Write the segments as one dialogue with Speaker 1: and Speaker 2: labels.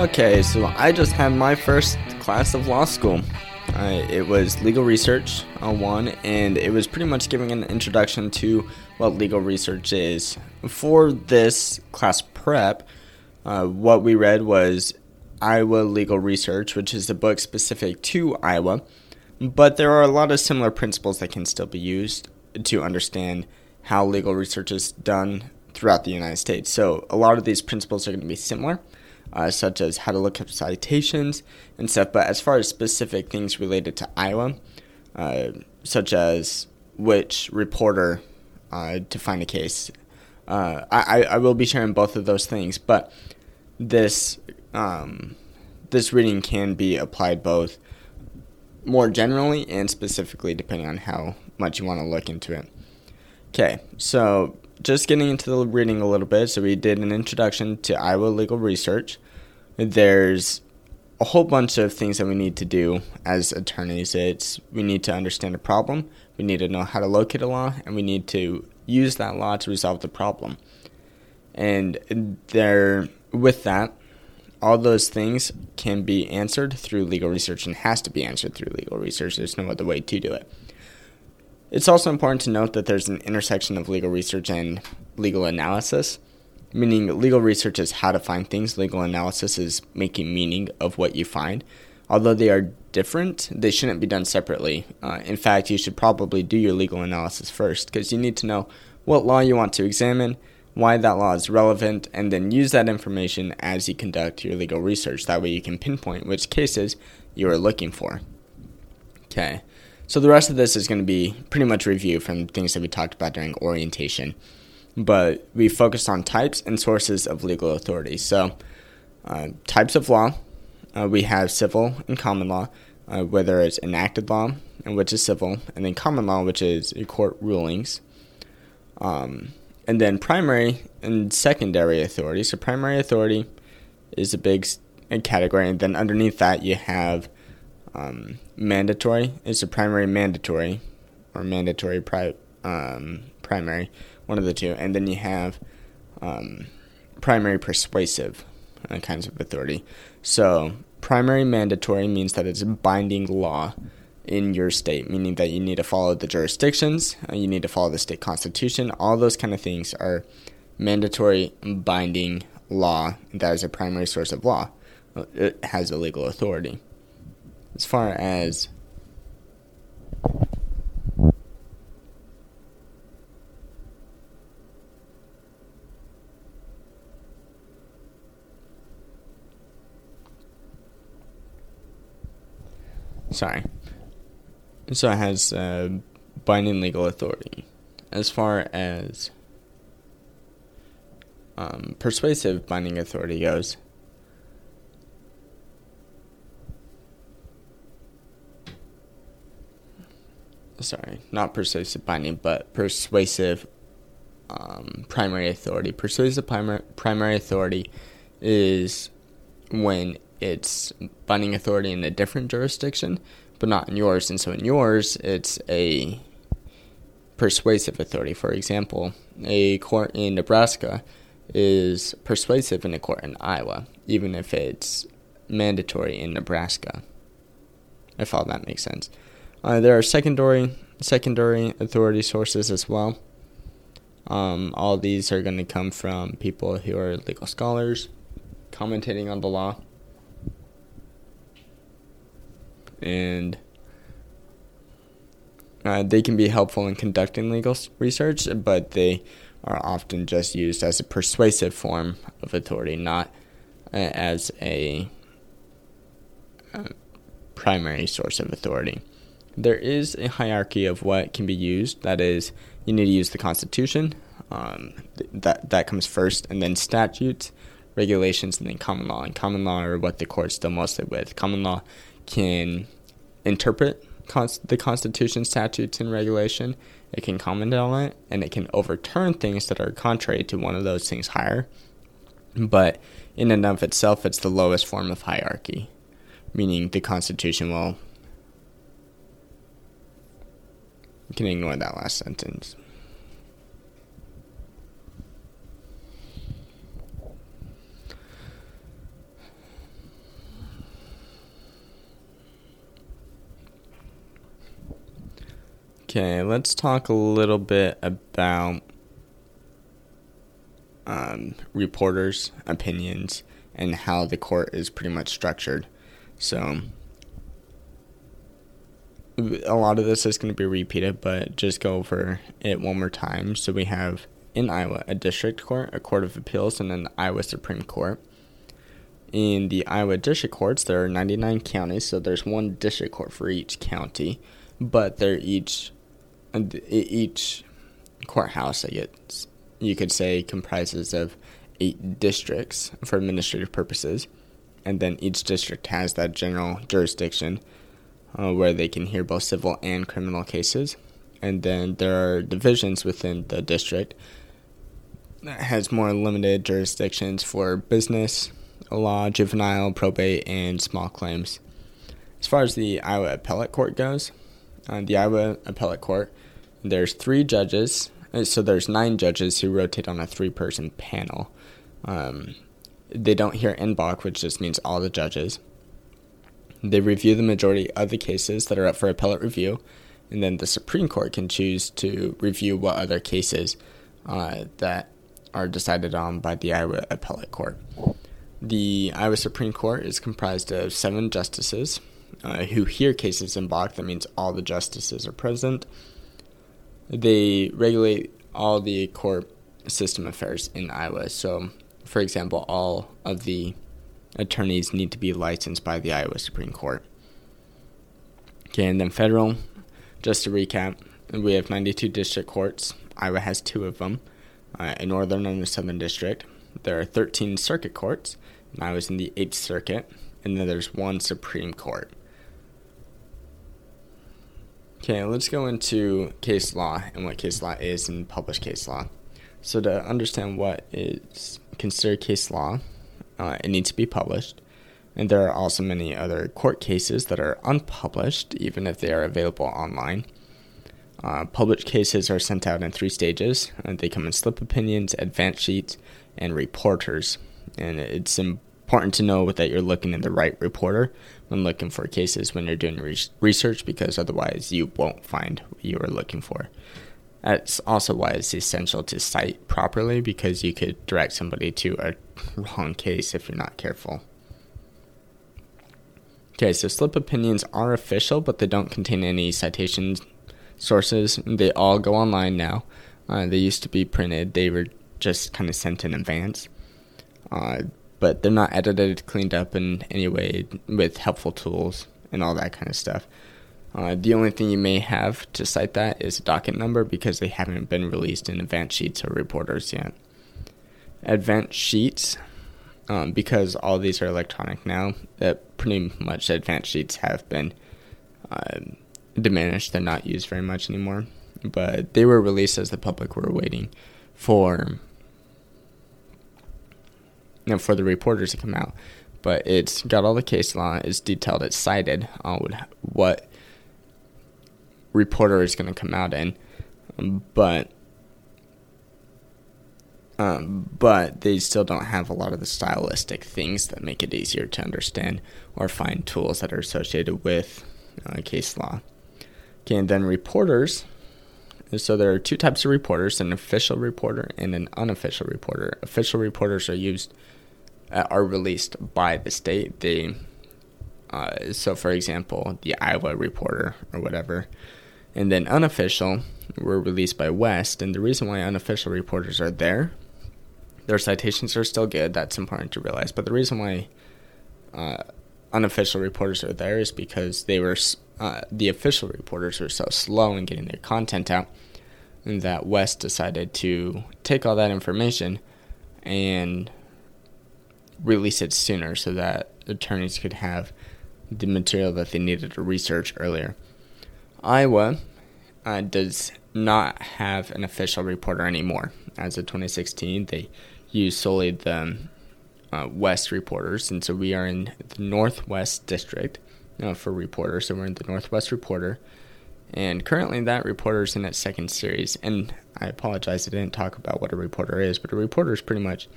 Speaker 1: Okay, so I just had my first class of law school. Uh, it was legal research uh, one, and it was pretty much giving an introduction to what legal research is. For this class prep, uh, what we read was Iowa Legal Research, which is a book specific to Iowa, but there are a lot of similar principles that can still be used to understand how legal research is done throughout the United States. So a lot of these principles are going to be similar uh, such as how to look up citations and stuff. But as far as specific things related to Iowa, uh, such as which reporter uh, to find a case, uh, I, I will be sharing both of those things. But this um, this reading can be applied both more generally and specifically, depending on how much you want to look into it. Okay, so just getting into the reading a little bit. So we did an introduction to Iowa legal research. There's a whole bunch of things that we need to do as attorneys. It's we need to understand a problem, we need to know how to locate a law, and we need to use that law to resolve the problem. And there, with that, all those things can be answered through legal research and has to be answered through legal research. There's no other way to do it. It's also important to note that there's an intersection of legal research and legal analysis, meaning legal research is how to find things, legal analysis is making meaning of what you find. Although they are different, they shouldn't be done separately. Uh, in fact, you should probably do your legal analysis first because you need to know what law you want to examine, why that law is relevant, and then use that information as you conduct your legal research. That way you can pinpoint which cases you are looking for. Okay. So the rest of this is going to be pretty much review from things that we talked about during orientation, but we focused on types and sources of legal authority. So uh, types of law, uh, we have civil and common law, uh, whether it's enacted law, and which is civil, and then common law, which is court rulings. Um, and then primary and secondary authority. So primary authority is a big category, and then underneath that you have um, mandatory is the primary mandatory or mandatory pri- um, primary, one of the two, and then you have um, primary persuasive uh, kinds of authority. So primary mandatory means that it's a binding law in your state, meaning that you need to follow the jurisdictions, uh, you need to follow the state constitution. All those kind of things are mandatory binding law that is a primary source of law. Uh, it has a legal authority as far as sorry. So it has uh, binding legal authority. As far as um, persuasive binding authority goes sorry, not persuasive binding, but persuasive um, primary authority. Persuasive primary, primary authority is when it's binding authority in a different jurisdiction, but not in yours. And so in yours, it's a persuasive authority. For example, a court in Nebraska is persuasive in a court in Iowa, even if it's mandatory in Nebraska. If all that makes sense. Uh, there are secondary secondary authority sources as well. Um, all these are going to come from people who are legal scholars, commentating on the law, and uh, they can be helpful in conducting legal research, but they are often just used as a persuasive form of authority, not uh, as a uh, primary source of authority there is a hierarchy of what can be used. That is, you need to use the Constitution. Um, th- that that comes first, and then statutes, regulations, and then common law. And common law are what the courts deal mostly with. Common law can interpret the Constitution, statutes, and regulation. It can comment on it, and it can overturn things that are contrary to one of those things higher. But in and of itself, it's the lowest form of hierarchy, meaning the Constitution will Can ignore that last sentence. Okay, let's talk a little bit about um, reporters' opinions and how the court is pretty much structured. So, a lot of this is going to be repeated, but just go over it one more time. So, we have in Iowa a district court, a court of appeals, and then the Iowa Supreme Court. In the Iowa district courts, there are 99 counties, so there's one district court for each county, but they're each each courthouse, I guess you could say, comprises of eight districts for administrative purposes, and then each district has that general jurisdiction uh, where they can hear both civil and criminal cases. And then there are divisions within the district that has more limited jurisdictions for business, law, juvenile, probate, and small claims. As far as the Iowa Appellate Court goes, uh, the Iowa Appellate Court, there's three judges. Uh, so there's nine judges who rotate on a three-person panel. Um, they don't hear en banc, which just means all the judges. They review the majority of the cases that are up for appellate review, and then the Supreme Court can choose to review what other cases uh, that are decided on by the Iowa Appellate Court. The Iowa Supreme Court is comprised of seven justices uh, who hear cases in banc. That means all the justices are present. They regulate all the court system affairs in Iowa. So, for example, all of the attorneys need to be licensed by the Iowa Supreme Court. Okay, and then federal, just to recap, we have 92 district courts. Iowa has two of them, uh, a northern and a southern district. There are 13 circuit courts, and I was in the 8th Circuit, and then there's one Supreme Court. Okay, let's go into case law and what case law is and published case law. So, to understand what is considered case law, uh, it needs to be published. And there are also many other court cases that are unpublished, even if they are available online. Uh, published cases are sent out in three stages. and they come in slip opinions, advance sheets, and reporters. And it's important to know that you're looking in the right reporter when looking for cases when you're doing re- research, because otherwise you won't find what you are looking for. That's also why it's essential to cite properly because you could direct somebody to a wrong case if you're not careful. Okay, so slip opinions are official, but they don't contain any citation sources. They all go online now. Uh, they used to be printed, they were just kind of sent in advance. Uh, but they're not edited, cleaned up in any way with helpful tools and all that kind of stuff. Uh, the only thing you may have to cite that is a docket number because they haven't been released in advance sheets or reporters yet. Advance sheets, um, because all these are electronic now, that pretty much advance sheets have been uh, diminished. They're not used very much anymore. But they were released as the public were waiting for you know, for the reporters to come out. But it's got all the case law. It's detailed. It's cited on what reporter is going to come out in, but um, but they still don't have a lot of the stylistic things that make it easier to understand or find tools that are associated with uh, case law. Okay, and then reporters. So there are two types of reporters: an official reporter and an unofficial reporter. Official reporters are used uh, are released by the state. They uh, so, for example, the Iowa Reporter or whatever and then unofficial were released by West. And the reason why unofficial reporters are there, their citations are still good. That's important to realize. But the reason why uh, unofficial reporters are there is because they were uh, the official reporters were so slow in getting their content out, and that West decided to take all that information and release it sooner so that attorneys could have the material that they needed to research earlier. Iowa uh, does not have an official reporter anymore. As of 2016, they use solely the uh, West reporters, and so we are in the Northwest District uh, for reporters. So we're in the Northwest Reporter, and currently that reporter is in its second series. And I apologize, I didn't talk about what a reporter is, but a reporter is pretty much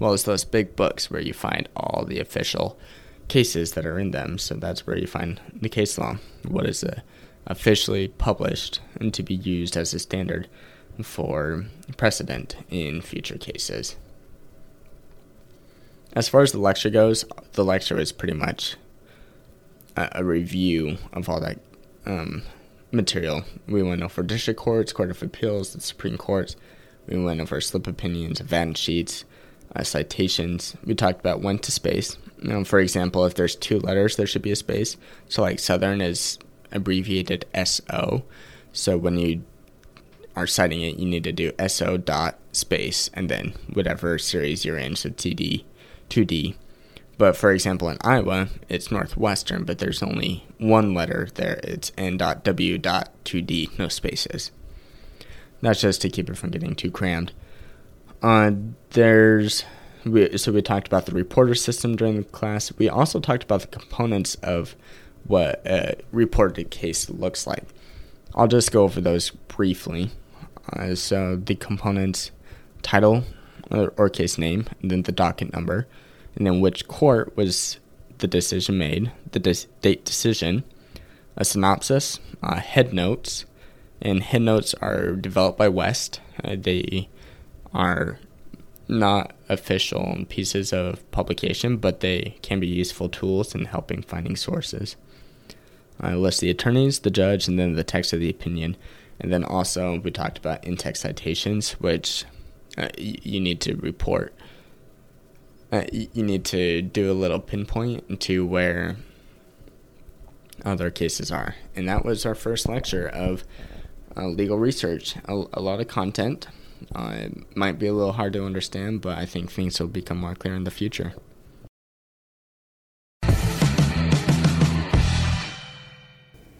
Speaker 1: well, it's those big books where you find all the official cases that are in them. So that's where you find the case law. What is a officially published and to be used as a standard for precedent in future cases. As far as the lecture goes, the lecture is pretty much a, a review of all that um, material. We went over district courts, court of appeals, the Supreme Court. We went over slip opinions, advance sheets, uh, citations. We talked about when to space. You know, for example, if there's two letters, there should be a space. So, like Southern is abbreviated SO. So when you are citing it, you need to do SO dot space and then whatever series you're in. So TD, 2D. But for example, in Iowa, it's Northwestern, but there's only one letter there. It's N.W.2D, no spaces. That's just to keep it from getting too crammed. Uh, there's we, so we talked about the reporter system during the class. We also talked about the components of what a reported case looks like. I'll just go over those briefly. Uh, so the components title or, or case name, and then the docket number, and then which court was the decision made, the date decision, a synopsis, uh, head notes, and head notes are developed by West. Uh, they are not official pieces of publication, but they can be useful tools in helping finding sources. I list the attorneys, the judge, and then the text of the opinion. And then also, we talked about in text citations, which uh, you need to report. Uh, you need to do a little pinpoint into where other cases are. And that was our first lecture of uh, legal research. A, a, lot of content. Uh, it might be a little hard to understand, but I think things will become more clear in the future.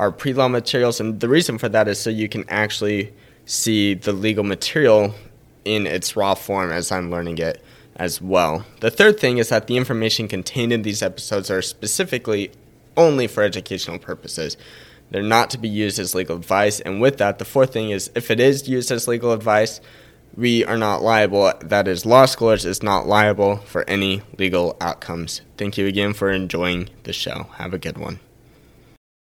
Speaker 1: are pre law materials. And the reason for that is so you can actually see the legal material in its raw form as I'm learning it as well. The third thing is that the information contained in these episodes are specifically only for educational purposes. They're not to be used as legal advice. And with that, the fourth thing is if it is used as legal advice, we are not liable. That is, Law Schoolers is not liable for any legal outcomes. Thank you again for enjoying the show. Have a good one.